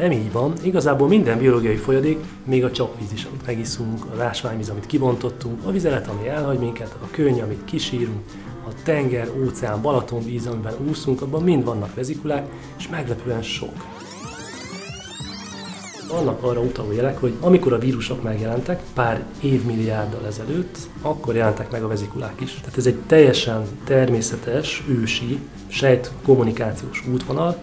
Nem így van. Igazából minden biológiai folyadék, még a csapvíz is, amit megiszunk, az ásványvíz, amit kibontottunk, a vizelet, ami elhagy minket, a könny, amit kisírunk, a tenger, óceán, Balaton víz, amiben úszunk, abban mind vannak vezikulák, és meglepően sok. Vannak arra utaló jelek, hogy amikor a vírusok megjelentek, pár évmilliárddal ezelőtt, akkor jelentek meg a vezikulák is. Tehát ez egy teljesen természetes, ősi, sejt kommunikációs útvonal.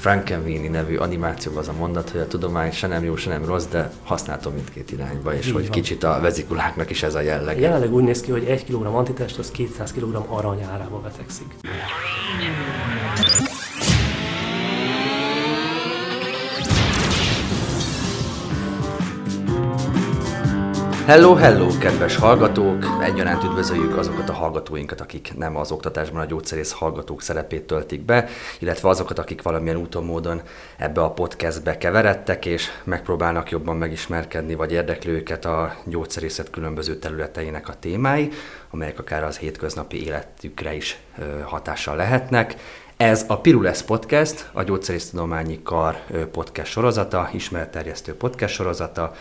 Frankenweenie nevű animációban az a mondat, hogy a tudomány se nem jó, se nem rossz, de használható mindkét irányba, és Így hogy van. kicsit a vezikuláknak is ez a jellege. Jelenleg úgy néz ki, hogy 1 kg antitest az 200 kg arany árába betegszik. Hello, hello, kedves hallgatók! Egyaránt üdvözöljük azokat a hallgatóinkat, akik nem az oktatásban a gyógyszerész hallgatók szerepét töltik be, illetve azokat, akik valamilyen úton módon ebbe a podcastbe keveredtek, és megpróbálnak jobban megismerkedni, vagy érdekli őket a gyógyszerészet különböző területeinek a témái, amelyek akár az hétköznapi életükre is hatással lehetnek. Ez a Pirules Podcast, a Gyógyszerésztudományi Kar podcast sorozata, ismeretterjesztő podcast sorozata.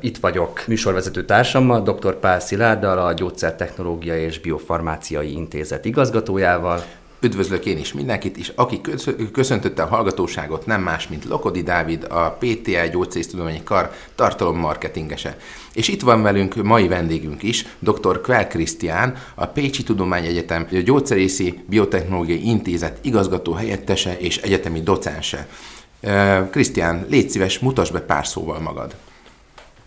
Itt vagyok műsorvezető társammal, dr. Pál Szilárddal, a Gyógyszertechnológiai és Biofarmáciai Intézet igazgatójával. Üdvözlök én is mindenkit, és aki kösz- köszöntötte a hallgatóságot, nem más, mint Lokodi Dávid, a PTL Gyógyszerésztudományi Kar tartalommarketingese. És itt van velünk mai vendégünk is, dr. Kvel Krisztián, a Pécsi Tudományegyetem Gyógyszerészi Biotechnológiai Intézet igazgató helyettese és egyetemi docense. Krisztián, légy szíves, mutasd be pár szóval magad.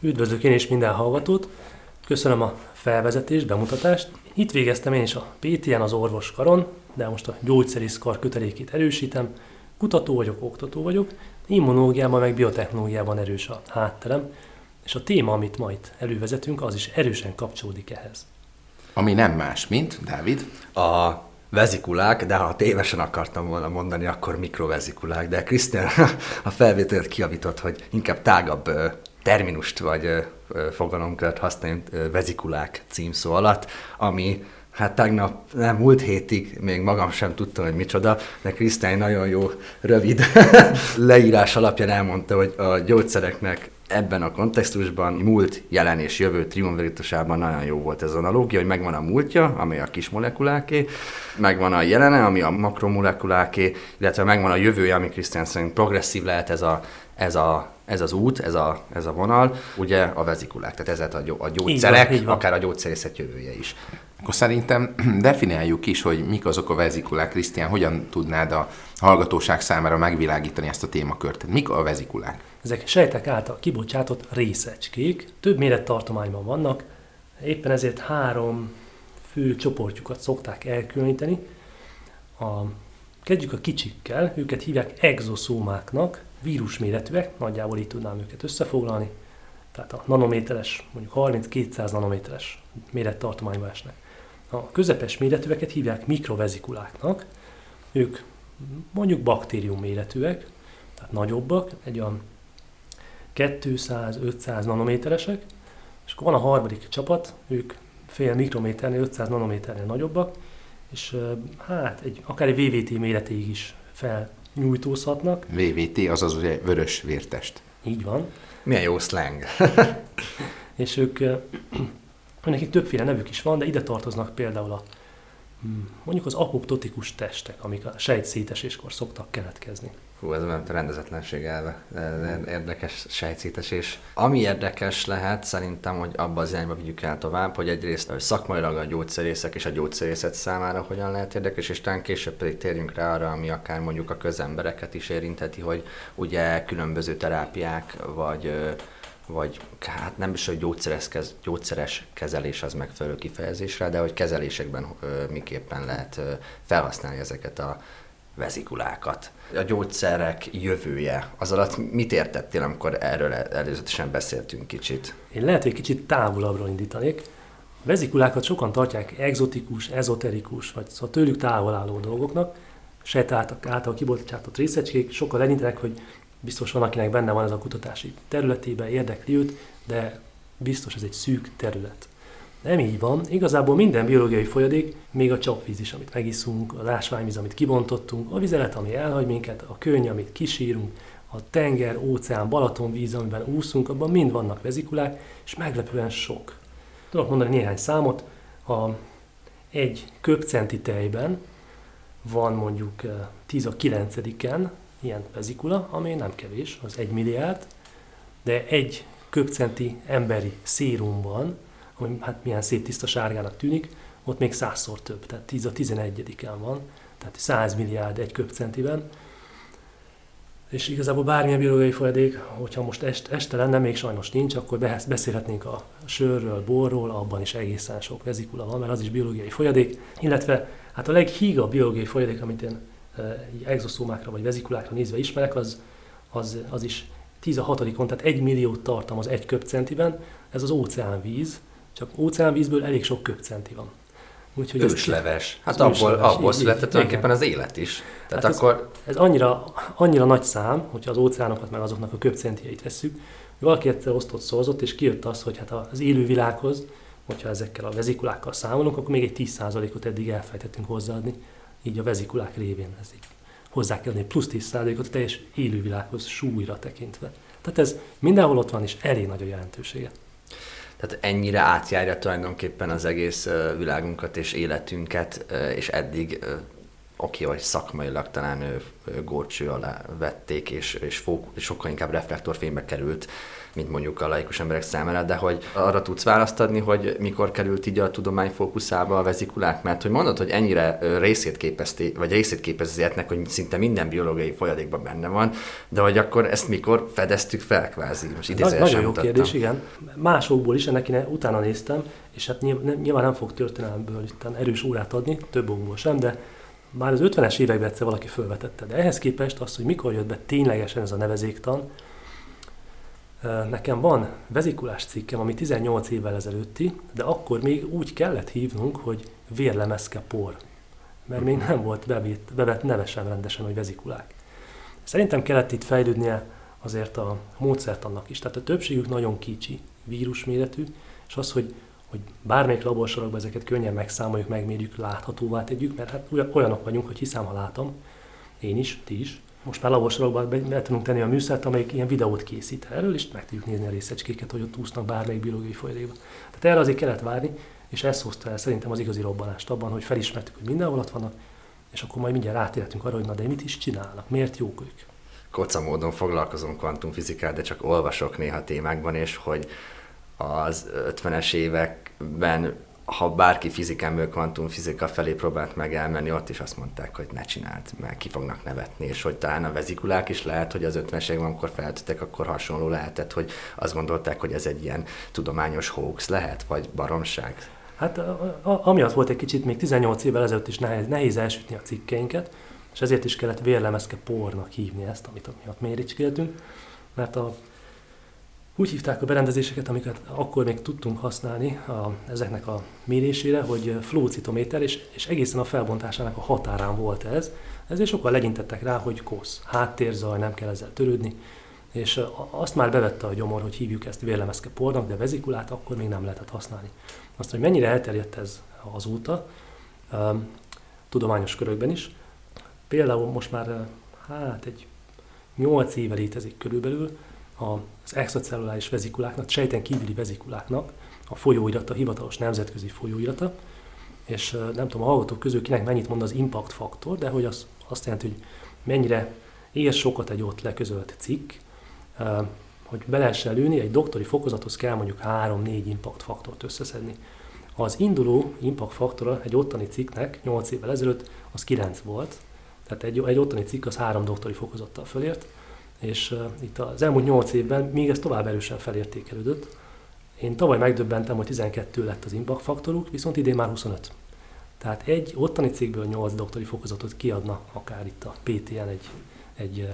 Üdvözlök én is minden hallgatót, köszönöm a felvezetést, bemutatást. Itt végeztem én is a PTN az orvoskaron, de most a gyógyszerészkar kötelékét erősítem. Kutató vagyok, oktató vagyok, immunológiában meg biotechnológiában erős a hátterem, és a téma, amit ma itt elővezetünk, az is erősen kapcsolódik ehhez. Ami nem más, mint, Dávid, A vezikulák, de ha tévesen akartam volna mondani, akkor mikrovezikulák, de Krisztián a felvételt kiavított, hogy inkább tágabb terminust vagy fogalomkört használjunk vezikulák címszó alatt, ami hát tegnap, nem, múlt hétig még magam sem tudtam, hogy micsoda, de Krisztián nagyon jó, rövid leírás alapján elmondta, hogy a gyógyszereknek ebben a kontextusban múlt, jelen és jövő triumviritusában nagyon jó volt ez analógia, hogy megvan a múltja, ami a kis molekuláké, megvan a jelene, ami a makromolekuláké, illetve megvan a jövője, ami Krisztián szerint progresszív lehet ez a, ez a ez az út, ez a, ez a vonal, ugye a vezikulák, tehát ez a, gyó- a gyógyszerek, így van. akár a gyógyszerészet jövője is. Akkor szerintem definiáljuk is, hogy mik azok a vezikulák. Krisztián, hogyan tudnád a hallgatóság számára megvilágítani ezt a témakört? Mik a vezikulák? Ezek sejtek által kibocsátott részecskék, több mérettartományban vannak, éppen ezért három fő csoportjukat szokták elkülöníteni. A, kezdjük a kicsikkel, őket hívják exoszómáknak, vírusméretűek, nagyjából így tudnám őket összefoglalni, tehát a nanométeres, mondjuk 30-200 nanométeres mérettartományba esnek. A közepes méretűeket hívják mikrovezikuláknak, ők mondjuk baktérium méretűek, tehát nagyobbak, egy olyan 200-500 nanométeresek, és akkor van a harmadik csapat, ők fél mikrométernél, 500 nanométernél nagyobbak, és hát egy, akár egy VVT méretéig is felnyújtózhatnak, VVT, azaz ugye vörös vértest. így van, Milyen jó slang. és ők, ö, nekik többféle nevük is van, de ide tartoznak például a hm, mondjuk az apoptotikus testek, amik a sejtszéteséskor szoktak keletkezni. Hú, ez olyan rendezetlenség elve. Ez Érdekes sejtszétesés. Ami érdekes lehet, szerintem, hogy abba az irányba vigyük el tovább, hogy egyrészt hogy szakmailag a gyógyszerészek és a gyógyszerészet számára hogyan lehet érdekes, és talán később pedig térjünk rá arra, ami akár mondjuk a közembereket is érintheti, hogy ugye különböző terápiák, vagy vagy hát nem is, hogy gyógyszeres, kez, gyógyszeres kezelés az megfelelő kifejezésre, de hogy kezelésekben ö, miképpen lehet ö, felhasználni ezeket a vezikulákat. A gyógyszerek jövője, az alatt mit értettél, amikor erről előzetesen beszéltünk kicsit? Én lehet, hogy kicsit távolabbról indítanék. A vezikulákat sokan tartják exotikus, ezoterikus, vagy szóval tőlük távol álló dolgoknak. Sejt által, kibocsátott részecskék sokkal elintenek, hogy biztos van, akinek benne van ez a kutatási területében, érdekli őt, de biztos ez egy szűk terület. Nem így van. Igazából minden biológiai folyadék, még a csapvíz is, amit megiszunk, az ásványvíz, amit kibontottunk, a vizelet, ami elhagy minket, a könny, amit kisírunk, a tenger, óceán, Balaton víz, amiben úszunk, abban mind vannak vezikulák, és meglepően sok. Tudok mondani néhány számot. A egy köpcenti tejben van mondjuk 10 a 9-en ilyen vezikula, ami nem kevés, az 1 milliárd, de egy köpcenti emberi szérumban, ami hát milyen szép tiszta sárgának tűnik, ott még százszor több, tehát 10 a 11-en van, tehát 100 milliárd egy köpcentiben, és igazából bármilyen biológiai folyadék, hogyha most est, este lenne, még sajnos nincs, akkor beszélhetnénk a sörről, borról, abban is egészen sok vezikula van, mert az is biológiai folyadék, illetve hát a leghígabb biológiai folyadék, amit én exoszómákra vagy vezikulákra nézve ismerek, az, az, az is 10 a hatodikon, tehát egy milliót tartam az egy köpcentiben, ez az óceánvíz, csak óceánvízből elég sok köpcenti van. Úgyhogy ősleves. Hát abból, abból született tulajdonképpen az élet is. Tehát hát akkor... ez, ez annyira, annyira nagy szám, hogyha az óceánokat meg azoknak a köpcentieit vesszük, hogy valaki egyszer osztott szorzott, és kijött az, hogy hát az élővilághoz, hogyha ezekkel a vezikulákkal számolunk, akkor még egy 10%-ot eddig elfejtettünk hozzáadni, így a vezikulák révén. Ez így hozzá kell adni plusz 10%-ot a teljes élővilághoz súlyra tekintve. Tehát ez mindenhol ott van, és elég nagy a jelentősége. Tehát ennyire átjárja tulajdonképpen az egész világunkat és életünket, és eddig oké, hogy szakmailag talán górcső alá vették, és, és, fók, és sokkal inkább reflektorfénybe került, mint mondjuk a laikus emberek számára, de hogy arra tudsz választ adni, hogy mikor került így a tudomány fókuszába a vezikulák, mert hogy mondod, hogy ennyire részét képezti, vagy részét képez az életnek, hogy szinte minden biológiai folyadékban benne van, de hogy akkor ezt mikor fedeztük fel kvázi? Most Nagy, nagyon jó mutattam. kérdés, igen. Másokból is, ennek én utána néztem, és hát nyilván nem fog történelmből erős órát adni, több okból sem, de már az 50-es években egyszer valaki felvetette, de ehhez képest az, hogy mikor jött be ténylegesen ez a nevezéktan, Nekem van vezikulás cikkem, ami 18 évvel ezelőtti, de akkor még úgy kellett hívnunk, hogy vérlemezke por. Mert még nem volt bevét, bevett nevesen rendesen, hogy vezikulák. Szerintem kellett itt fejlődnie azért a módszertannak is. Tehát a többségük nagyon kicsi, vírusméretű, és az, hogy, hogy bármelyik laborsorokban ezeket könnyen megszámoljuk, megmérjük, láthatóvá tegyük, mert hát olyanok vagyunk, hogy hiszem, ha látom, én is, ti is, most már laborsorokban be, tudunk tenni a műszert, amelyik ilyen videót készít erről, és meg tudjuk nézni a részecskéket, hogy ott úsznak bármelyik biológiai folyadékban. Tehát erre azért kellett várni, és ez hozta el szerintem az igazi robbanást abban, hogy felismertük, hogy mindenhol ott vannak, és akkor majd mindjárt rátérhetünk arra, hogy na de mit is csinálnak, miért jók ők. Koca módon foglalkozom kvantumfizikát, de csak olvasok néha témákban, és hogy az 50-es években ha bárki fizikán, kvantumfizika felé próbált meg elmenni, ott is azt mondták, hogy ne csináld, mert ki fognak nevetni, és hogy talán a vezikulák is lehet, hogy az 50-es amikor feltettek, akkor hasonló lehetett, hogy azt gondolták, hogy ez egy ilyen tudományos hoax lehet, vagy baromság. Hát amiatt volt egy kicsit, még 18 évvel ezelőtt is nehéz, nehéz elsütni a cikkeinket, és ezért is kellett vérlemezke pornak hívni ezt, amit miatt méricskéltünk, mert a úgy hívták a berendezéseket, amiket akkor még tudtunk használni a, ezeknek a mérésére, hogy flócitométer, és, és egészen a felbontásának a határán volt ez. Ezért sokkal legyintettek rá, hogy kosz, háttérzaj, nem kell ezzel törődni. És azt már bevette a gyomor, hogy hívjuk ezt vérlemezke pornak, de vezikulát akkor még nem lehetett használni. Azt, hogy mennyire elterjedt ez azóta, tudományos körökben is. Például most már hát egy 8 éve létezik körülbelül az extracelluláris vezikuláknak, sejten kívüli vezikuláknak a folyóirata, a hivatalos nemzetközi folyóirata, és nem tudom, a hallgatók közül kinek mennyit mond az impact faktor, de hogy az, azt jelenti, hogy mennyire ér sokat egy ott leközölt cikk, hogy be lehessen lőni, egy doktori fokozathoz kell mondjuk 3-4 impact faktort összeszedni. Az induló impact faktora egy ottani cikknek 8 évvel ezelőtt az 9 volt, tehát egy, egy ottani cikk az három doktori fokozattal fölért, és uh, itt az elmúlt 8 évben még ez tovább erősen felértékelődött. Én tavaly megdöbbentem, hogy 12 lett az impact faktoruk, viszont idén már 25. Tehát egy ottani cégből 8 doktori fokozatot kiadna akár itt a PTN egy, egy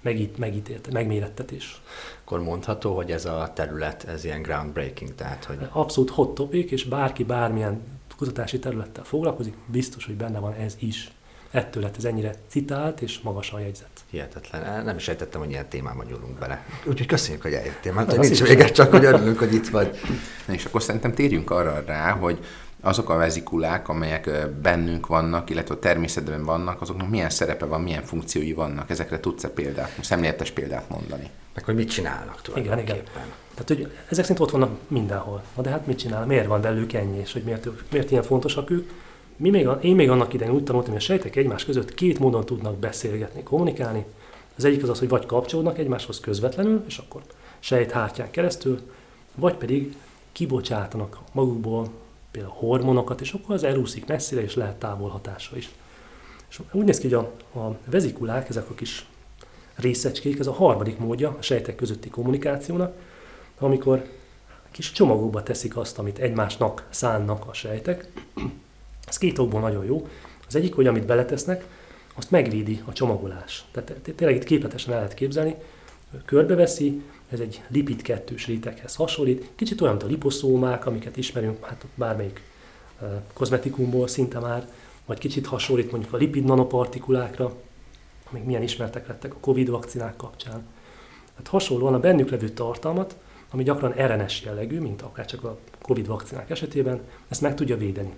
megít, megítélt, megmérettetés. Akkor mondható, hogy ez a terület, ez ilyen groundbreaking, tehát hogy... Abszolút hot topic, és bárki bármilyen kutatási területtel foglalkozik, biztos, hogy benne van ez is. ettől lett ez ennyire citált és magasan jegyzett. Hihetetlen. Nem is ejtettem, hogy ilyen témába nyúlunk bele. Úgyhogy köszönjük, hogy eljöttél. Mert hogy nincs vége, csak hogy örülünk, hogy itt vagy. Na és akkor szerintem térjünk arra rá, hogy azok a vezikulák, amelyek bennünk vannak, illetve a természetben vannak, azoknak milyen szerepe van, milyen funkciói vannak. Ezekre tudsz-e példát, szemléletes példát mondani? Meg hogy mit csinálnak tulajdonképpen. Igen, igen. Tehát, hogy ezek szerint ott vannak mindenhol. Na de hát mit csinál? Miért van belőlük ennyi, és hogy miért, miért ilyen fontosak ők? Mi még, én még annak idején úgy tanultam, hogy a sejtek egymás között két módon tudnak beszélgetni, kommunikálni. Az egyik az az, hogy vagy kapcsolódnak egymáshoz közvetlenül, és akkor sejthártyán keresztül, vagy pedig kibocsátanak magukból például hormonokat, és akkor az elúszik messzire, és lehet távolhatása is. És úgy néz ki, hogy a, a vezikulák, ezek a kis részecskék, ez a harmadik módja a sejtek közötti kommunikációnak, amikor kis csomagokba teszik azt, amit egymásnak szánnak a sejtek. Ez két okból nagyon jó. Az egyik, hogy amit beletesznek, azt megvédi a csomagolás. Tehát tényleg itt képletesen el lehet képzelni, körbeveszi, ez egy lipid kettős réteghez hasonlít, kicsit olyan, mint a liposzómák, amiket ismerünk, hát bármelyik kozmetikumból szinte már, vagy kicsit hasonlít mondjuk a lipid nanopartikulákra, amik milyen ismertek lettek a Covid vakcinák kapcsán. Hát hasonlóan a bennük levő tartalmat, ami gyakran RNS jellegű, mint akár csak a Covid vakcinák esetében, ezt meg tudja védeni.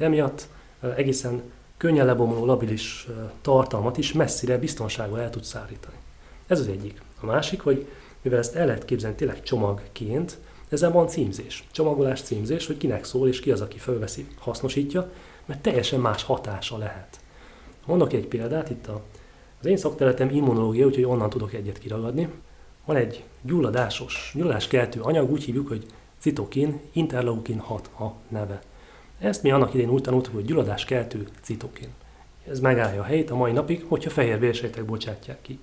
Tehát emiatt egészen könnyen lebomló labilis tartalmat is messzire biztonsággal el tud szállítani. Ez az egyik. A másik, hogy mivel ezt el lehet képzelni tényleg csomagként, ezzel van címzés, csomagolás címzés, hogy kinek szól és ki az, aki fölveszi, hasznosítja, mert teljesen más hatása lehet. Mondok egy példát, itt a, az én szakterületem immunológia, úgyhogy onnan tudok egyet kiragadni. Van egy gyulladásos, gyulladáskeltő anyag, úgy hívjuk, hogy citokin, interleukin 6 a neve. Ezt mi annak idején úgy tanultuk, hogy gyulladáskeltő citokin. Ez megállja a helyét a mai napig, hogyha fehér vérsejtek bocsátják ki.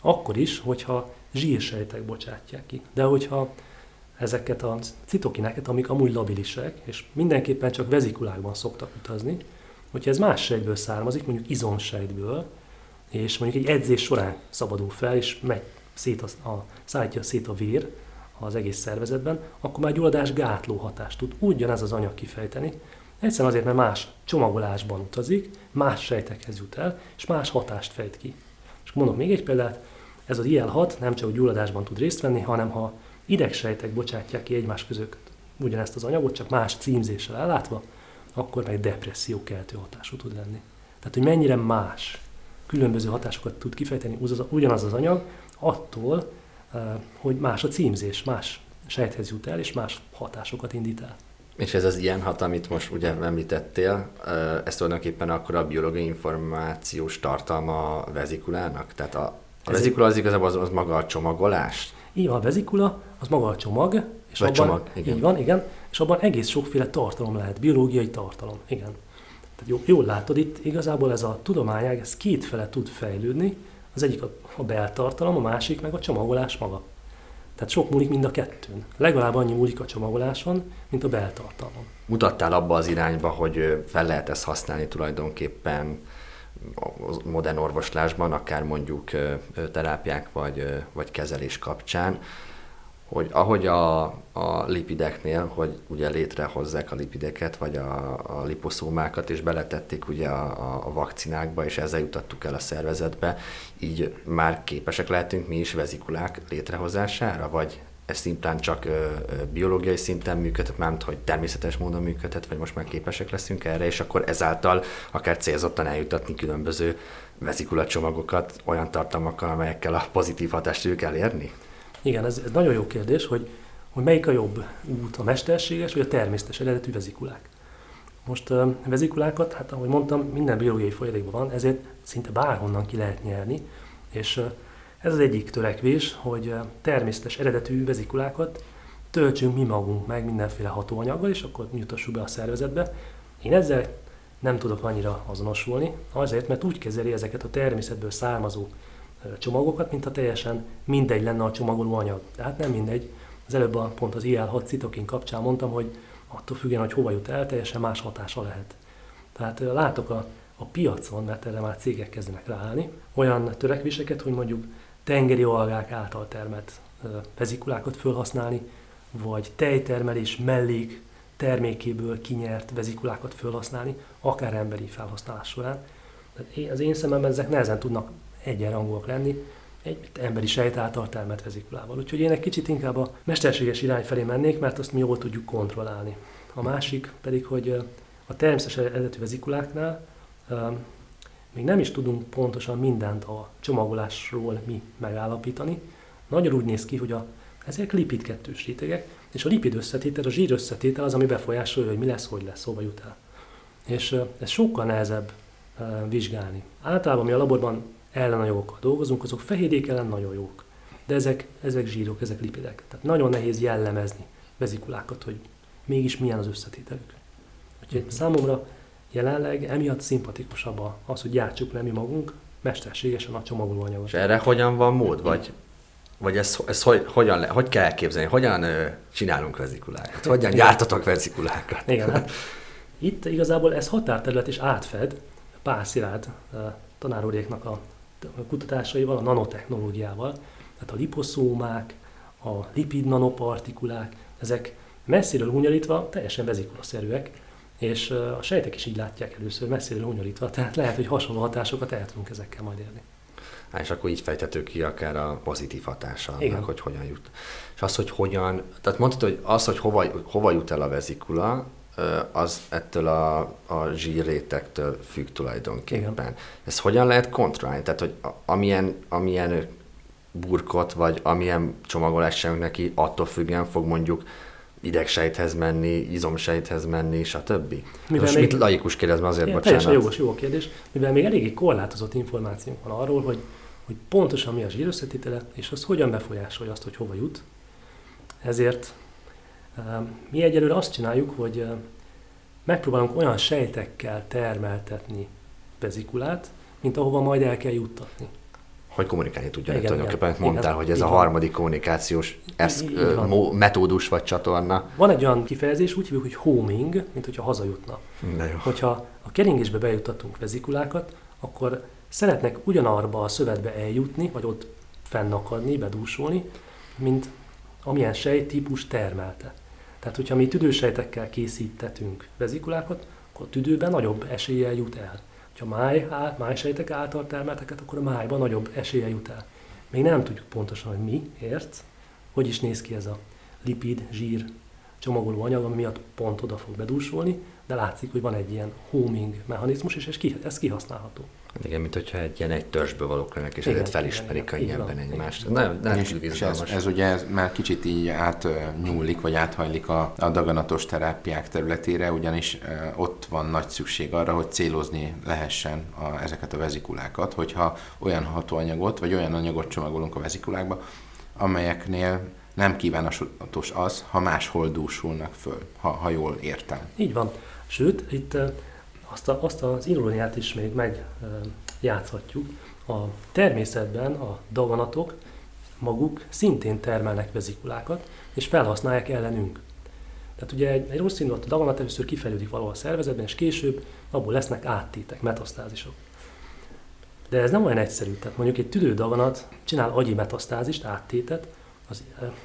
Akkor is, hogyha zsírsejtek bocsátják ki. De hogyha ezeket a citokineket, amik amúgy labilisek, és mindenképpen csak vezikulákban szoktak utazni, hogyha ez más sejtből származik, mondjuk izomsejtből, és mondjuk egy edzés során szabadul fel, és megy szét a, a, szállítja szét a vér az egész szervezetben, akkor már gyulladás gátló hatást tud ugyanez az anyag kifejteni. Egyszerűen azért, mert más csomagolásban utazik, más sejtekhez jut el, és más hatást fejt ki. És mondok még egy példát, ez az IL-6 nem csak gyulladásban tud részt venni, hanem ha idegsejtek bocsátják ki egymás között ugyanezt az anyagot, csak más címzéssel ellátva, akkor meg depresszió keltő hatású tud lenni. Tehát, hogy mennyire más, különböző hatásokat tud kifejteni ugyanaz az anyag, attól, hogy más a címzés, más sejthez jut el, és más hatásokat indít el. És ez az ilyen hat, amit most ugye említettél, ez tulajdonképpen akkor a biológiai információs tartalma a vezikulának? Tehát a, a vezikula az igazából az, az maga a csomagolás? Így van, a vezikula az maga a csomag, és Vagy abban, csomag, igen. Így van, igen, és abban egész sokféle tartalom lehet, biológiai tartalom, igen. Tehát jól, jól látod, itt igazából ez a tudományág, ez kétfele tud fejlődni, az egyik a, a beltartalom, a másik meg a csomagolás maga. Tehát sok múlik mind a kettőn. Legalább annyi múlik a csomagoláson, mint a beltartalom. Mutattál abba az irányba, hogy fel lehet ezt használni tulajdonképpen a modern orvoslásban, akár mondjuk terápiák vagy, vagy kezelés kapcsán, hogy ahogy a, a lipideknél, hogy ugye létrehozzák a lipideket, vagy a, a liposzómákat, és beletették ugye a, a vakcinákba, és ezzel jutattuk el a szervezetbe, így már képesek lehetünk mi is vezikulák létrehozására, vagy ez szintén csak ö, ö, biológiai szinten működhet, mármint hogy természetes módon működhet, vagy most már képesek leszünk erre, és akkor ezáltal akár célzottan eljutatni különböző vezikulacsomagokat olyan tartalmakkal, amelyekkel a pozitív hatást tudjuk elérni? Igen, ez, ez nagyon jó kérdés, hogy, hogy melyik a jobb út, a mesterséges vagy a természetes eredetű vezikulák. Most vezikulákat, hát ahogy mondtam, minden biológiai folyadékban van, ezért szinte bárhonnan ki lehet nyerni, és ez az egyik törekvés, hogy természetes eredetű vezikulákat töltsünk mi magunk meg mindenféle hatóanyaggal, és akkor jutassuk be a szervezetbe. Én ezzel nem tudok annyira azonosulni, azért, mert úgy kezeli ezeket a természetből származó csomagokat, mint a teljesen mindegy lenne a csomagoló anyag. Tehát nem mindegy. Az előbb a, pont az IL-6 citokin kapcsán mondtam, hogy attól függően, hogy hova jut el, teljesen más hatása lehet. Tehát látok a, a piacon, mert erre már cégek kezdenek ráállni, olyan törekvéseket, hogy mondjuk tengeri algák által termelt vezikulákat felhasználni, vagy tejtermelés mellék termékéből kinyert vezikulákat felhasználni, akár emberi felhasználás során. Az én szememben ezek nehezen tudnak egyenrangúak lenni egy emberi sejt által termelt vezikulával. Úgyhogy én egy kicsit inkább a mesterséges irány felé mennék, mert azt mi jól tudjuk kontrollálni. A másik pedig, hogy a természetes eredetű vezikuláknál még nem is tudunk pontosan mindent a csomagolásról mi megállapítani. Nagyon úgy néz ki, hogy a, ezek lipid kettős rétegek, és a lipid összetétel, a zsír összetétel az, ami befolyásolja, hogy mi lesz, hogy lesz, hova jut el. És ez sokkal nehezebb vizsgálni. Általában mi a laborban ellenanyagokkal dolgozunk, azok fehérjék ellen nagyon jók. De ezek, ezek zsírok, ezek lipidek. Tehát nagyon nehéz jellemezni vezikulákat, hogy mégis milyen az összetételük. Úgyhogy számomra jelenleg emiatt szimpatikusabb az, hogy gyártsuk le mi magunk mesterségesen a csomagolóanyagot. És erre hogyan van mód? Vagy, vagy ez, ez hogy, hogyan, le, hogy kell elképzelni? Hogyan ö, csinálunk vezikulákat? Hogyan Igen. gyártatok vezikulákat? Igen, hát itt igazából ez határterület is átfed Pál Szilárd tanáruréknak a kutatásaival, a nanotechnológiával. Tehát a liposzómák, a lipid nanopartikulák, ezek messziről hunyolítva teljesen vezikulaszerűek, és a sejtek is így látják először, messziről hunyolítva, tehát lehet, hogy hasonló hatásokat el tudunk ezekkel majd érni. Há, és akkor így fejtető ki akár a pozitív hatása, meg, hogy hogyan jut. És az, hogy hogyan, tehát mondtad, hogy az, hogy hova, hova jut el a vezikula, az ettől a, a zsírrétektől függ tulajdonképpen. Igen. Ezt hogyan lehet kontrollálni? Tehát, hogy amilyen, amilyen burkot, vagy amilyen csomagolást sem neki, attól függően fog mondjuk idegsejthez menni, izomsejthez menni, stb. Mivel Most még, mit laikus kérdezem azért, igen, bocsánat. Teljesen jogos, jó a kérdés. Mivel még eléggé korlátozott információnk van arról, hogy, hogy pontosan mi a zsírösszetétele, és az hogyan befolyásolja azt, hogy hova jut. Ezért mi egyelőre azt csináljuk, hogy megpróbálunk olyan sejtekkel termeltetni vezikulát, mint ahova majd el kell juttatni. Hogy kommunikálni tudja, igen, tulajdonképpen igen, mondtál, igen, hogy ez a harmadik kommunikációs esz, ö, metódus vagy csatorna. Van egy olyan kifejezés, úgy hívjuk, hogy homing, mint hogyha hazajutna. jó. Hogyha a keringésbe bejutatunk vezikulákat, akkor szeretnek ugyanarba a szövetbe eljutni, vagy ott fennakadni, bedúsolni, mint amilyen sejtípus termelte. Tehát, hogyha mi tüdősejtekkel készítetünk vezikulákat, akkor a tüdőben nagyobb eséllyel jut el. Ha máj, májsejtek által termelteket, akkor a májban nagyobb eséllyel jut el. Még nem tudjuk pontosan, hogy miért, hogy is néz ki ez a lipid, zsír csomagoló anyag, ami miatt pont oda fog bedúsolni, de látszik, hogy van egy ilyen homing mechanizmus, és ez kihasználható. Igen, mint hogyha egy ilyen egy törzsből valók lennek, és igen, ezért felismerik a ilyenben egymást. Nem, nem és, és ez, ez ugye ez már kicsit így átnyúlik, vagy áthajlik a, a daganatos terápiák területére, ugyanis ott van nagy szükség arra, hogy célozni lehessen a, ezeket a vezikulákat, hogyha olyan hatóanyagot, vagy olyan anyagot csomagolunk a vezikulákba, amelyeknél nem kívánatos az, ha máshol dúsulnak föl, ha, ha jól értem. Így van. Sőt, itt azt, a, azt az iróniát is még megjátszhatjuk. A természetben a daganatok maguk szintén termelnek vezikulákat, és felhasználják ellenünk. Tehát ugye egy, egy rossz indulatú daganat először kifejlődik valahol a szervezetben, és később abból lesznek áttétek, metasztázisok. De ez nem olyan egyszerű. Tehát mondjuk egy tüdődaganat csinál agyi metasztázist, áttétet, az,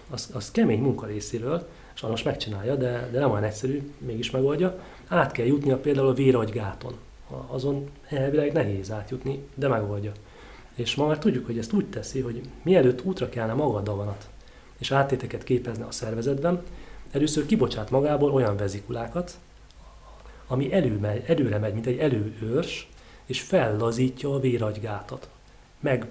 az, az kemény munka részéről, sajnos megcsinálja, de, de nem olyan egyszerű, mégis megoldja. Át kell jutnia például a véragygáton. Azon elvileg nehéz átjutni, de megoldja. És ma már tudjuk, hogy ezt úgy teszi, hogy mielőtt útra kellene maga a daganat, és áttéteket képezne a szervezetben, először kibocsát magából olyan vezikulákat, ami elő, előre megy, mint egy előőrs, és fellazítja a véragygátat. Meg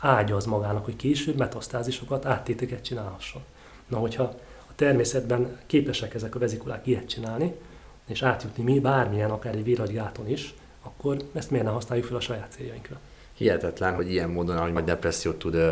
ágyaz magának, hogy később metasztázisokat, áttéteket csinálhasson. Na, hogyha a természetben képesek ezek a vezikulák ilyet csinálni, és átjutni mi bármilyen, akár egy véragygáton is, akkor ezt miért ne használjuk fel a saját céljainkra? Hihetetlen, hogy ilyen módon, ahogy majd depressziót tud ö,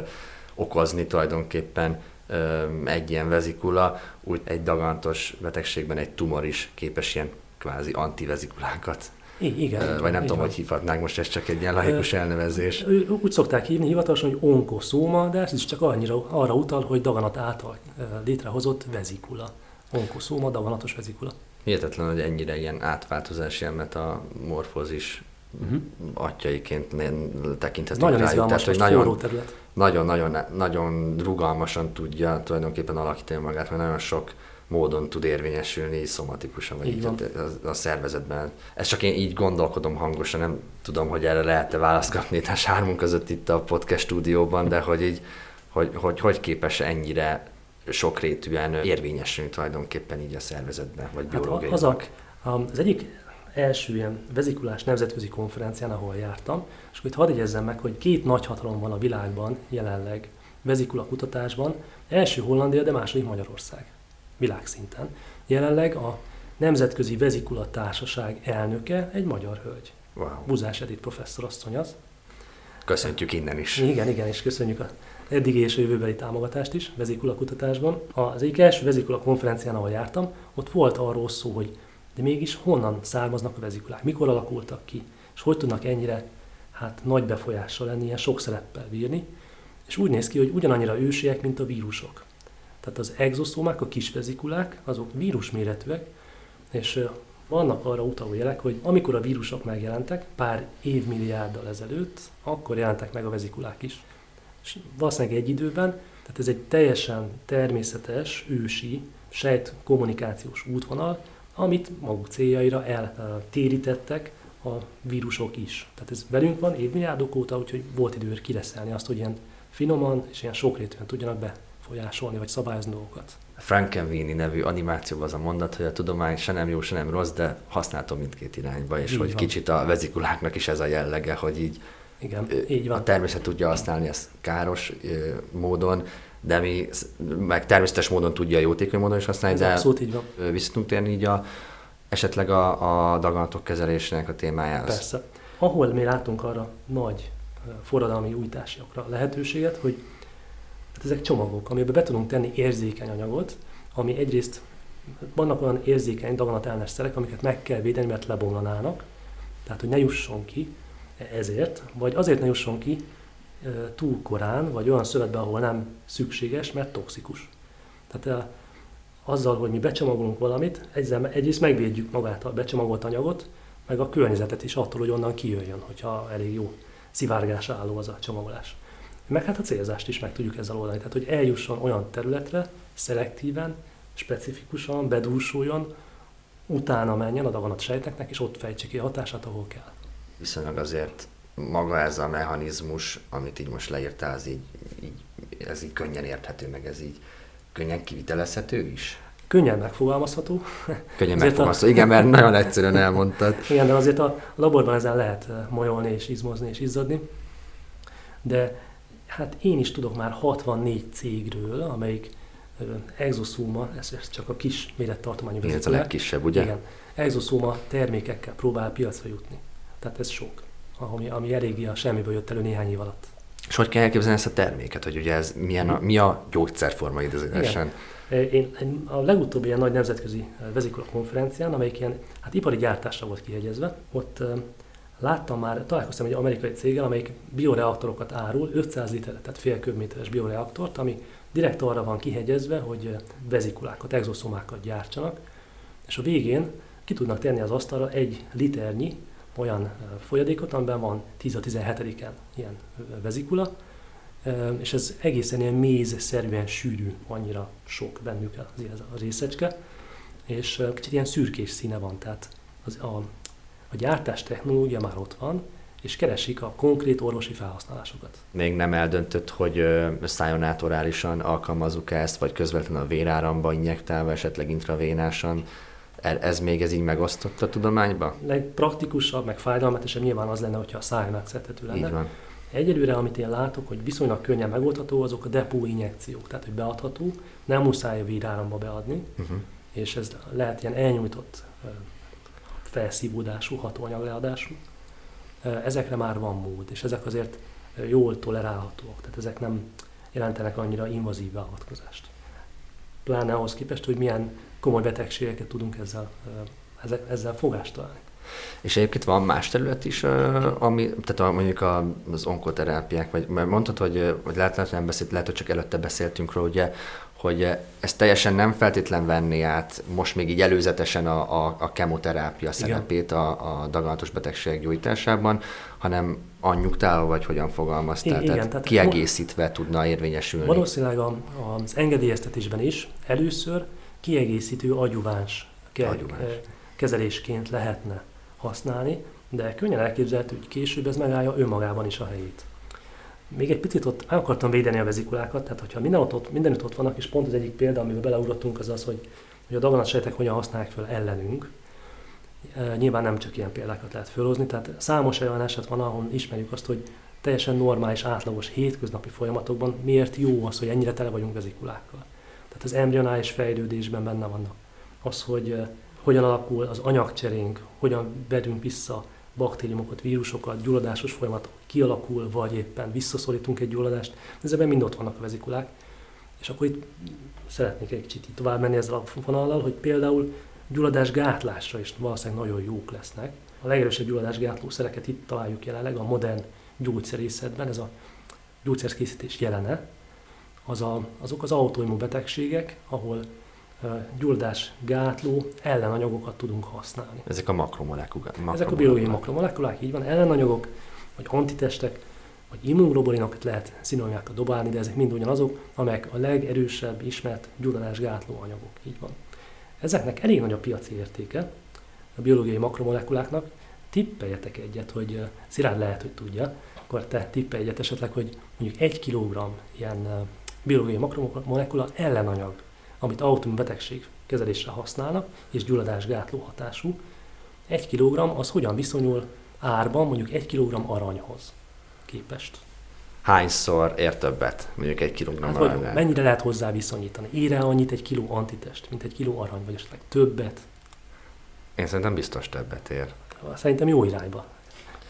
okozni tulajdonképpen ö, egy ilyen vezikula, úgy egy dagantos betegségben egy tumor is képes ilyen kvázi antivezikulákat igen. Vagy nem tudom, van. hogy hívhatnánk, most ez csak egy ilyen laikus elnevezés. Úgy szokták hívni hivatalosan, hogy onkoszóma, de ez is csak annyira arra utal, hogy daganat által létrehozott vezikula. Onkoszóma, daganatos vezikula. Hihetetlen, hogy ennyire ilyen átváltozás, ilyen metamorfózis uh-huh. atyaiként tekinthetünk nagyon rájuk. Tehát, hogy nagyon, nagyon, nagyon, nagyon rugalmasan tudja tulajdonképpen alakítani magát, mert nagyon sok módon tud érvényesülni szomatikusan, vagy Így így van. a, a szervezetben. Ez csak én így gondolkodom hangosan, nem tudom, hogy erre lehet-e választ kapni itt a sármunk között itt a podcast stúdióban, de hogy így, hogy, hogy, hogy képes ennyire sokrétűen érvényesülni tulajdonképpen így a szervezetben, vagy Hát biológiai. az, a, az egyik első ilyen vezikulás nemzetközi konferencián, ahol jártam, és akkor itt hadd egyezzem meg, hogy két nagy hatalom van a világban jelenleg vezikula kutatásban, első Hollandia, de második Magyarország világszinten. Jelenleg a Nemzetközi Vezikula Társaság elnöke egy magyar hölgy. Wow. Buzás Edith professzor asszony az. Köszöntjük innen is. Igen, igen, és köszönjük a eddigi és jövőbeli támogatást is vezikula kutatásban. Az egyik első vezikula konferencián, ahol jártam, ott volt arról szó, hogy de mégis honnan származnak a vezikulák, mikor alakultak ki, és hogy tudnak ennyire hát, nagy befolyással lenni, ilyen sok szereppel bírni. És úgy néz ki, hogy ugyanannyira ősiek, mint a vírusok. Tehát az exoszómák, a kis vezikulák, azok vírusméretűek, és vannak arra utaló jelek, hogy amikor a vírusok megjelentek, pár évmilliárddal ezelőtt, akkor jelentek meg a vezikulák is. És valószínűleg egy időben, tehát ez egy teljesen természetes, ősi, sejt kommunikációs útvonal, amit maguk céljaira eltérítettek a vírusok is. Tehát ez velünk van évmilliárdok óta, úgyhogy volt idő kireszelni azt, hogy ilyen finoman és ilyen sokrétűen tudjanak befolyásolni vagy szabályozni dolgokat. Frankenweenie nevű animációban az a mondat, hogy a tudomány se nem jó, se nem rossz, de használható mindkét irányba, és Így hogy van. kicsit a vezikuláknak is ez a jellege, hogy így Igen, így van. a természet tudja használni ezt káros módon, de mi meg természetes módon tudja jótékony módon is használni, Ez de abszolút így van. vissza tudunk térni így a, esetleg a, a daganatok kezelésének a témájához. Persze. Ahol mi látunk arra nagy forradalmi újításokra lehetőséget, hogy hát ezek csomagok, amiben be tudunk tenni érzékeny anyagot, ami egyrészt vannak olyan érzékeny daganatellenes szerek, amiket meg kell védeni, mert lebomlanának, tehát hogy ne jusson ki ezért, vagy azért ne jusson ki túl korán, vagy olyan szövetbe, ahol nem szükséges, mert toxikus. Tehát azzal, hogy mi becsomagolunk valamit, egyrészt megvédjük magát a becsomagolt anyagot, meg a környezetet is attól, hogy onnan kijöjjön, hogyha elég jó szivárgás álló az a csomagolás. Meg hát a célzást is meg tudjuk ezzel oldani, tehát hogy eljusson olyan területre, szelektíven, specifikusan, bedúsuljon, utána menjen a daganat sejteknek, és ott fejtse ki a hatását, ahol kell. Viszonylag azért maga ez a mechanizmus, amit így most leírtál, ez így, így, ez így könnyen érthető, meg ez így könnyen kivitelezhető is? Könnyen megfogalmazható, Könnyen Azért a- megfogalmazható. Igen, mert nagyon egyszerűen elmondtad. Igen, de azért a laborban ezen lehet eh, molyolni és izmozni és izzadni. De hát én is tudok már 64 cégről, amelyik ö, exoszóma, ez, ez csak a kis mérettartományú Igen, ez a legkisebb, ugye? Igen, exoszóma termékekkel próbál piacra jutni. Tehát ez sok, ami, ami eléggé a semmiből jött elő néhány év alatt. És hogy kell elképzelni ezt a terméket, hogy ugye ez milyen a, mi a gyógyszerforma idézőjelesen? Eh, Én én a legutóbbi ilyen nagy nemzetközi vezikula konferencián, amelyik ilyen hát ipari gyártásra volt kihegyezve, ott láttam már, találkoztam egy amerikai céggel, amelyik bioreaktorokat árul, 500 liter, tehát fél köbméteres bioreaktort, ami direkt arra van kihegyezve, hogy vezikulákat, exoszomákat gyártsanak, és a végén ki tudnak tenni az asztalra egy liternyi olyan folyadékot, amiben van 10 a 17-en ilyen vezikula, és ez egészen ilyen mézszerűen sűrű, annyira sok bennük az, a részecske, és kicsit ilyen szürkés színe van, tehát az, a, a gyártás technológia már ott van, és keresik a konkrét orvosi felhasználásokat. Még nem eldöntött, hogy ö, szájon át orálisan alkalmazzuk ezt, vagy közvetlenül a véráramba injektálva, esetleg intravénásan. E- Ez még ez így megosztott a tudományba? Legpraktikusabb, meg fájdalmatesebb nyilván az lenne, hogyha a szájon átszedhető lenne. Így van. Egyelőre, amit én látok, hogy viszonylag könnyen megoldható, azok a depó injekciók, tehát hogy beadható, nem muszáj a véráramba beadni, Uh-huh. és ez lehet ilyen elnyújtott felszívódású, hatóanyag leadású. Ezekre már van mód, és ezek azért jól tolerálhatóak, tehát ezek nem jelentenek annyira invazív beavatkozást. Pláne ahhoz képest, hogy milyen komoly betegségeket tudunk ezzel, ezek- ezzel fogást találni. És egyébként van más terület is, ami, tehát mondjuk az onkoterápiák, vagy mert mondtad, hogy, vagy lehet, lehet, nem beszélt, lehet, hogy csak előtte beszéltünk róla, ugye, hogy ö, ez teljesen nem feltétlen venni át most még így előzetesen a, a, a kemoterápia szerepét a, a daganatos betegségek gyógyításában, hanem anyugtálva, vagy hogyan fogalmaztál, igen, tehát, tehát kiegészítve tudna érvényesülni. Valószínűleg az engedélyeztetésben is először kiegészítő agyuváns ke- Agyuváns. eh, kezelésként lehetne használni, de könnyen elképzelhető, hogy később ez megállja önmagában is a helyét. Még egy picit ott el akartam védeni a vezikulákat, tehát hogyha minden ott, mindenütt ott vannak, és pont az egyik példa, amiben beleugrottunk, az az, hogy, hogy a daganatsejtek hogyan használják fel ellenünk. E, Nyilván nem csak ilyen példákat lehet felhozni, tehát számos olyan eset van, ahol ismerjük azt, hogy teljesen normális, átlagos hétköznapi folyamatokban miért jó az, hogy ennyire tele vagyunk vezikulákkal. Tehát az embryonális fejlődésben benne vannak. Az, hogy eh, hogyan alakul az anyagcserénk, hogyan vedünk vissza baktériumokat, vírusokat, gyulladásos folyamat kialakul, vagy éppen visszaszorítunk egy gyulladást, ezekben mind ott vannak a vezikulák. És akkor itt szeretnék egy kicsit tovább menni ezzel a vonallal, hogy például gyulladás gátlásra is valószínűleg nagyon jók lesznek. A legerősebb gyulladás gátló szereket itt találjuk jelenleg a modern gyógyszerészetben, ez a gyógyszerkészítés jelene, az a, azok az autoimmun betegségek, ahol gyulladás gátló ellenanyagokat tudunk használni. Ezek a makromolekulák. Ezek a biológiai makromolekulák, így van, ellenanyagok, vagy antitestek, vagy immunglobulinokat lehet szinonimákkal dobálni, de ezek mind ugyanazok, amelyek a legerősebb ismert gyulladásgátló anyagok, így van. Ezeknek elég nagy a piaci értéke, a biológiai makromolekuláknak. Tippeljetek egyet, hogy Szilárd lehet, hogy tudja, akkor te tippelj egyet esetleg, hogy mondjuk egy kilogramm ilyen biológiai makromolekula ellenanyag, amit autoimmun betegség kezelésre használnak, és gyulladásgátló hatású, egy kilogramm az hogyan viszonyul árban mondjuk egy kilogramm aranyhoz képest. Hányszor ér többet, mondjuk egy kilogramm Hát, arany? mennyire lehet hozzá viszonyítani? Ér el annyit egy kiló antitest, mint egy kiló arany, vagy esetleg többet? Én szerintem biztos többet ér. Szerintem jó irányba.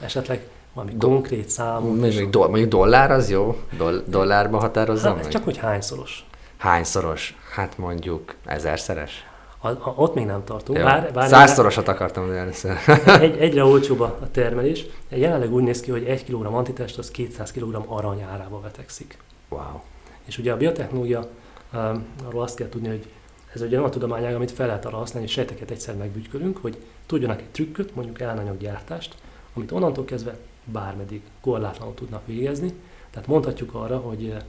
Esetleg valami Do- konkrét számok. Mondjuk, do- mondjuk dollár az jó? Doll- dollárba határozzam Hát, meg? csak hogy hányszoros. Hányszoros? Hát mondjuk ezerszeres? A, a, ott még nem tartunk. Jó. Bár, bár Százszorosat akartam mondani egy, egyre olcsóbb a termelés. Jelenleg úgy néz ki, hogy 1 kg antitest az 200 kg arany árába vetekszik. Wow. És ugye a biotechnológia, um, arról azt kell tudni, hogy ez ugye olyan tudományág, amit fel lehet arra használni, hogy sejteket egyszer megbügykölünk, hogy tudjanak egy trükköt, mondjuk ellenanyaggyártást, amit onnantól kezdve bármeddig korlátlanul tudnak végezni. Tehát mondhatjuk arra, hogy eh,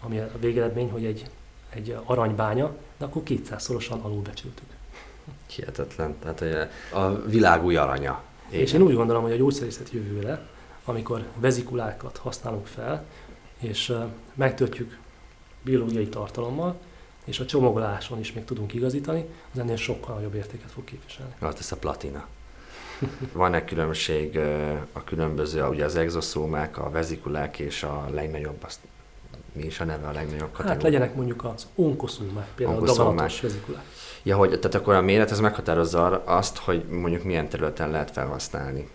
ami a végeredmény, hogy egy, egy aranybánya, de akkor 200-szorosan alulbecsültük. Hihetetlen. Tehát hogy a világ új aranya. És én úgy gondolom, hogy a gyógyszerészet jövőre, amikor vezikulákat használunk fel, és uh, megtöltjük biológiai tartalommal, és a csomagoláson is még tudunk igazítani, az ennél sokkal nagyobb értéket fog képviselni. Az lesz a platina. Van-e különbség a különböző, ugye az exoszómák, a vezikulák és a legnagyobb, azt mi is a neve a legnagyobb kategória? Hát legyenek mondjuk az onkoszómák, például a Onkoszómák. daganatos vezikulák. Ja, hogy tehát akkor a méret ez meghatározza azt, hogy mondjuk milyen területen lehet felhasználni.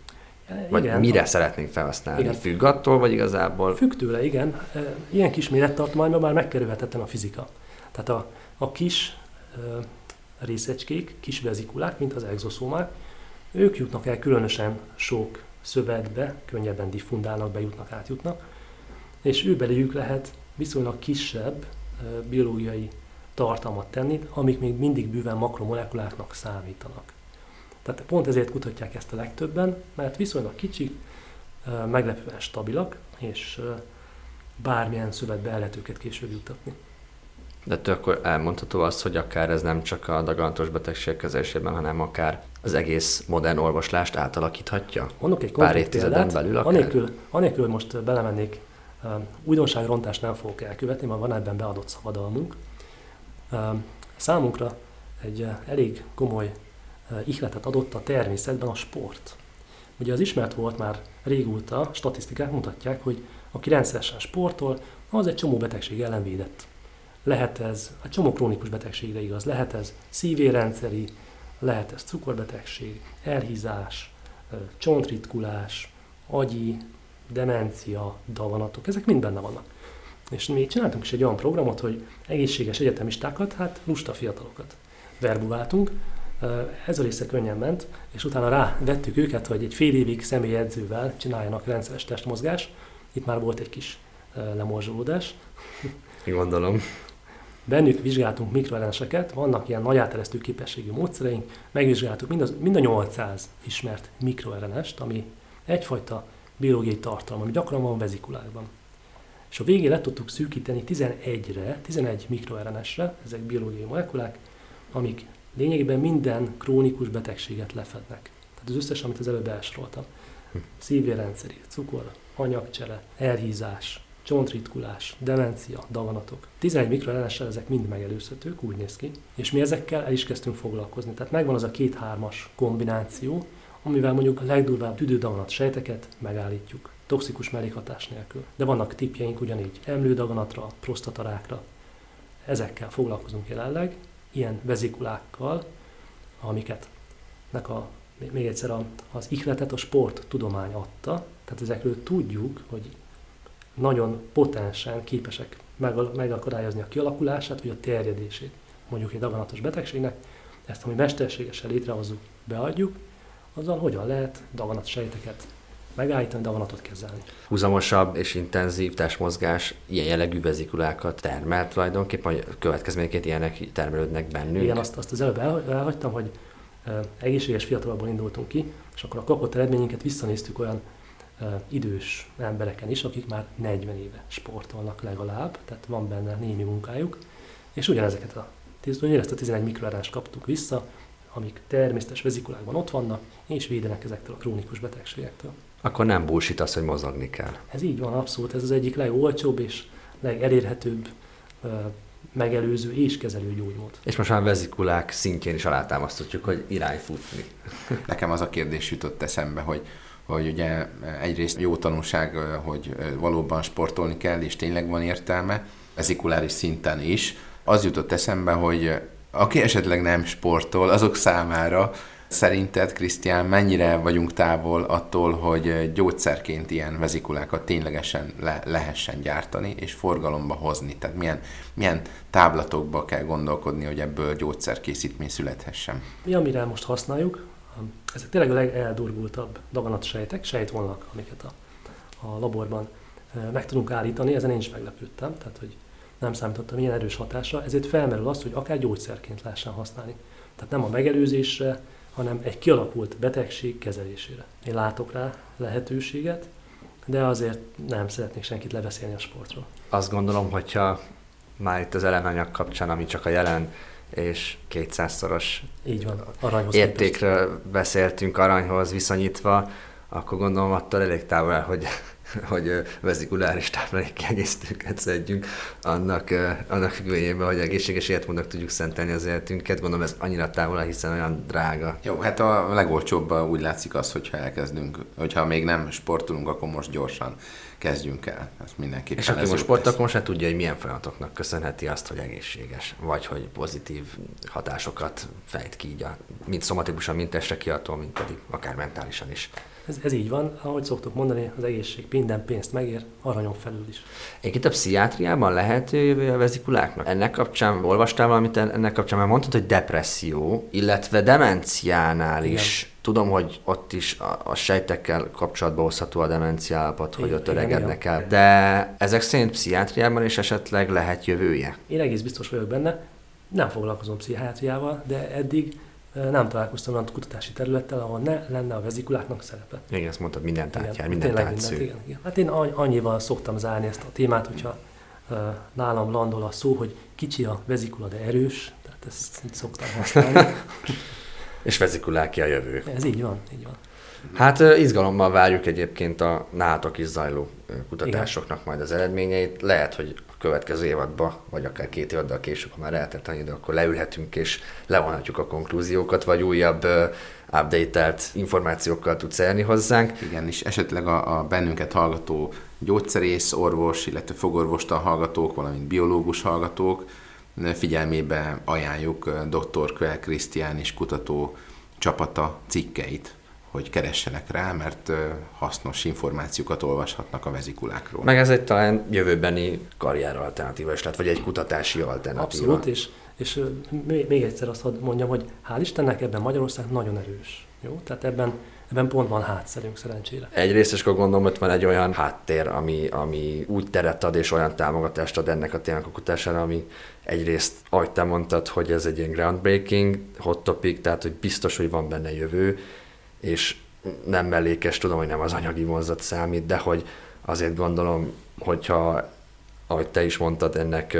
Vagy Igen, mire a- szeretnénk felhasználni? Igen. Függ attól, vagy igazából? Függ tőle, igen. E, Ilyen kis mérettartományban már megkerülhetetlen a fizika. Tehát a, a kis e, részecskék, kis vezikulák, mint az exoszómák, ők jutnak el különösen sok szövetbe, könnyebben diffundálnak, bejutnak, átjutnak, és ő beléjük lehet viszonylag kisebb biológiai tartalmat tenni, amik még mindig bőven makromolekuláknak számítanak. Tehát pont ezért kutatják ezt a legtöbben, mert viszonylag kicsik, meglepően stabilak, és bármilyen szövetbe el lehet őket később jutatni. De te akkor elmondható az, hogy akár ez nem csak a daganatos betegség kezelésében, hanem akár az egész modern orvoslást átalakíthatja? Mondok egy Pár évtizeden példát, belül akár? anélkül, anélkül most belemennék, uh, újdonságrontást nem fogok elkövetni, mert van ebben beadott szabadalmunk. Uh, számunkra egy uh, elég komoly uh, ihletet adott a természetben a sport. Ugye az ismert volt már régóta, statisztikák mutatják, hogy aki rendszeresen sportol, az egy csomó betegség ellen védett. Lehet ez, a csomó krónikus betegségre igaz, lehet ez szívérendszeri, lehet ez cukorbetegség, elhízás, csontritkulás, agyi, demencia, daganatok, ezek mind benne vannak. És mi csináltunk is egy olyan programot, hogy egészséges egyetemistákat, hát lusta fiatalokat verbuváltunk. Ez a része könnyen ment, és utána rávettük őket, hogy egy fél évig személyedzővel csináljanak rendszeres testmozgás. Itt már volt egy kis lemorzsolódás. Gondolom. Bennük vizsgáltunk mikroelleneseket, vannak ilyen nagy áteresztő képességű módszereink, megvizsgáltuk mind, az, mind a 800 ismert mikroellenest, ami egyfajta biológiai tartalom, ami gyakran van vezikulákban. És a végén le tudtuk szűkíteni 11-re, 11 mikroellenesre, ezek biológiai molekulák, amik lényegében minden krónikus betegséget lefednek. Tehát az összes, amit az előbb elsoroltam. Szívérrendszeri, cukor, anyagcsere, elhízás, csontritkulás, demencia, daganatok. 11 mikroellenessel ezek mind megelőzhetők, úgy néz ki, és mi ezekkel el is kezdtünk foglalkozni. Tehát megvan az a két-hármas kombináció, amivel mondjuk a legdurvább tüdődaganat sejteket megállítjuk, toxikus mellékhatás nélkül. De vannak tipjeink ugyanígy emlődaganatra, prostatarákra. Ezekkel foglalkozunk jelenleg, ilyen vezikulákkal, amiket nek a, még egyszer az ihletet a sport tudomány adta, tehát ezekről tudjuk, hogy nagyon potensen képesek megakadályozni a kialakulását, vagy a terjedését mondjuk egy daganatos betegségnek, ezt, ami mesterségesen létrehozzuk, beadjuk, azzal hogyan lehet daganat sejteket megállítani, daganatot kezelni. Húzamosabb és intenzív testmozgás ilyen jellegű vezikulákat termel tulajdonképpen, hogy következményeként ilyenek termelődnek bennünk. Igen, azt, azt az előbb elhagytam, hogy egészséges fiatalokból indultunk ki, és akkor a kapott eredményünket visszanéztük olyan idős embereken is, akik már 40 éve sportolnak legalább, tehát van benne némi munkájuk, és ugyanezeket a, ugyanezt a 11 mikroárást kaptuk vissza, amik természetes vezikulákban ott vannak, és védenek ezektől a krónikus betegségektől. Akkor nem az, hogy mozogni kell. Ez így van, abszolút. Ez az egyik legolcsóbb és legelérhetőbb megelőző és kezelő gyógymód. És most már vezikulák szintjén is alátámaszthatjuk, hogy irányfutni. Nekem az a kérdés jutott eszembe, hogy hogy ugye egyrészt jó tanulság, hogy valóban sportolni kell, és tényleg van értelme, vezikuláris szinten is. Az jutott eszembe, hogy aki esetleg nem sportol, azok számára Szerinted, Krisztián, mennyire vagyunk távol attól, hogy gyógyszerként ilyen vezikulákat ténylegesen le, lehessen gyártani és forgalomba hozni? Tehát milyen, milyen táblatokba kell gondolkodni, hogy ebből gyógyszerkészítmény születhessen? Mi, amire most használjuk, ezek tényleg a legeldurgultabb daganatsejtek, sejtvonalak, amiket a, a laborban meg tudunk állítani, ezen én is meglepődtem, tehát hogy nem számítottam ilyen erős hatásra, ezért felmerül az, hogy akár gyógyszerként lehessen használni. Tehát nem a megelőzésre, hanem egy kialakult betegség kezelésére. Én látok rá lehetőséget, de azért nem szeretnék senkit leveszélni a sportról. Azt gondolom, hogyha már itt az ellenanyag kapcsán, ami csak a jelen és 200-szoros Így van, aranyhoz értékről képest. beszéltünk aranyhoz viszonyítva, akkor gondolom attól elég távol, hogy hogy vezikuláris táplálékkiegészítőket szedjünk, annak, annak függvényében, hogy egészséges életmódnak tudjuk szentelni az életünket. Gondolom ez annyira távol, hiszen olyan drága. Jó, hát a legolcsóbb úgy látszik az, hogyha elkezdünk, hogyha még nem sportolunk, akkor most gyorsan kezdjünk el. Ezt mindenképpen. És aki most most hát tudja, hogy milyen folyamatoknak köszönheti azt, hogy egészséges, vagy hogy pozitív hatásokat fejt ki, így a, mind szomatikusan, mind testre kiadó, mind pedig akár mentálisan is. Ez, ez így van, ahogy szoktuk mondani, az egészség minden pénzt megér, aranyon felül is. Egyébként a pszichiátriában lehet jövő a vezikuláknak? Ennek kapcsán olvastál valamit, ennek kapcsán már mondtad, hogy depresszió, illetve demenciánál Igen. is Tudom, hogy ott is a, a sejtekkel kapcsolatba hozható a demenciálapot, hogy ott öregednek el. De ezek szerint pszichiátriában is esetleg lehet jövője? Én egész biztos vagyok benne. Nem foglalkozom pszichiátriával, de eddig nem találkoztam olyan kutatási területtel, ahol ne lenne a vezikuláknak szerepe. Igen, ezt mondtad, minden tárgyár, minden tárgysző. Igen, igen. Hát én annyival szoktam zárni ezt a témát, hogyha nálam landol a szó, hogy kicsi a vezikula, de erős, tehát ezt így szoktam használni. És vezikulák ki a jövő. Ez így van, így van. Hát izgalommal várjuk egyébként a nálatok is zajló kutatásoknak Igen. majd az eredményeit. Lehet, hogy következő évadban, vagy akár két évaddal később, ha már eltelt annyi idő, akkor leülhetünk és levonhatjuk a konklúziókat, vagy újabb updatelt információkkal tudsz elni hozzánk. Igen, és esetleg a, a bennünket hallgató gyógyszerész, orvos, illetve fogorvostal hallgatók, valamint biológus hallgatók, figyelmébe ajánljuk dr. Kvel Krisztián és kutató csapata cikkeit, hogy keressenek rá, mert hasznos információkat olvashatnak a vezikulákról. Meg ez egy talán jövőbeni karrier alternatíva is, tehát vagy egy kutatási alternatíva. Abszolút, és, és még egyszer azt mondjam, hogy hál' Istennek ebben Magyarország nagyon erős. Jó? Tehát ebben ebben pont van hátszerünk szerencsére. Egyrészt is gondolom, hogy van egy olyan háttér, ami, ami úgy teret ad és olyan támogatást ad ennek a témának a kutatására, ami egyrészt, ahogy te mondtad, hogy ez egy ilyen groundbreaking hot topic, tehát hogy biztos, hogy van benne jövő, és nem mellékes, tudom, hogy nem az anyagi vonzat számít, de hogy azért gondolom, hogyha, ahogy te is mondtad, ennek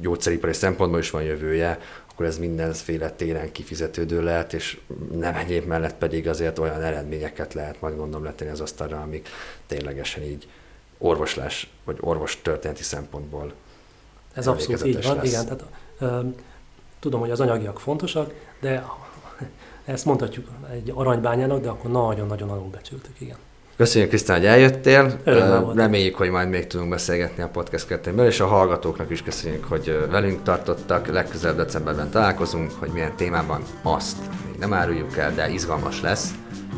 gyógyszeripari szempontból is van jövője, akkor ez mindenféle téren kifizetődő lehet, és nem egyéb mellett pedig azért olyan eredményeket lehet majd gondolom letenni az asztalra, amik ténylegesen így orvoslás, vagy orvos történeti szempontból Ez abszolút így van, lesz. igen. Tehát, ö, tudom, hogy az anyagiak fontosak, de ezt mondhatjuk egy aranybányának, de akkor nagyon-nagyon alulbecsültük, igen. Köszönjük Krisztán, hogy eljöttél. Örömmel Reméljük, hogy majd még tudunk beszélgetni a podcast kettőmből, és a hallgatóknak is köszönjük, hogy velünk tartottak. Legközelebb decemberben találkozunk, hogy milyen témában azt még nem áruljuk el, de izgalmas lesz.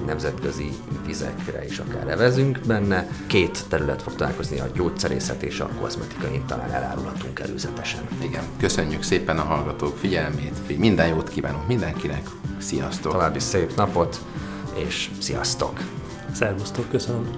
Nemzetközi vizekre is akár evezünk benne. Két terület fog találkozni, a gyógyszerészet és a kozmetika, én talán elárulhatunk előzetesen. Igen, köszönjük szépen a hallgatók figyelmét, minden jót kívánunk mindenkinek, sziasztok! További szép napot, és sziasztok! Szervusztok, köszönöm.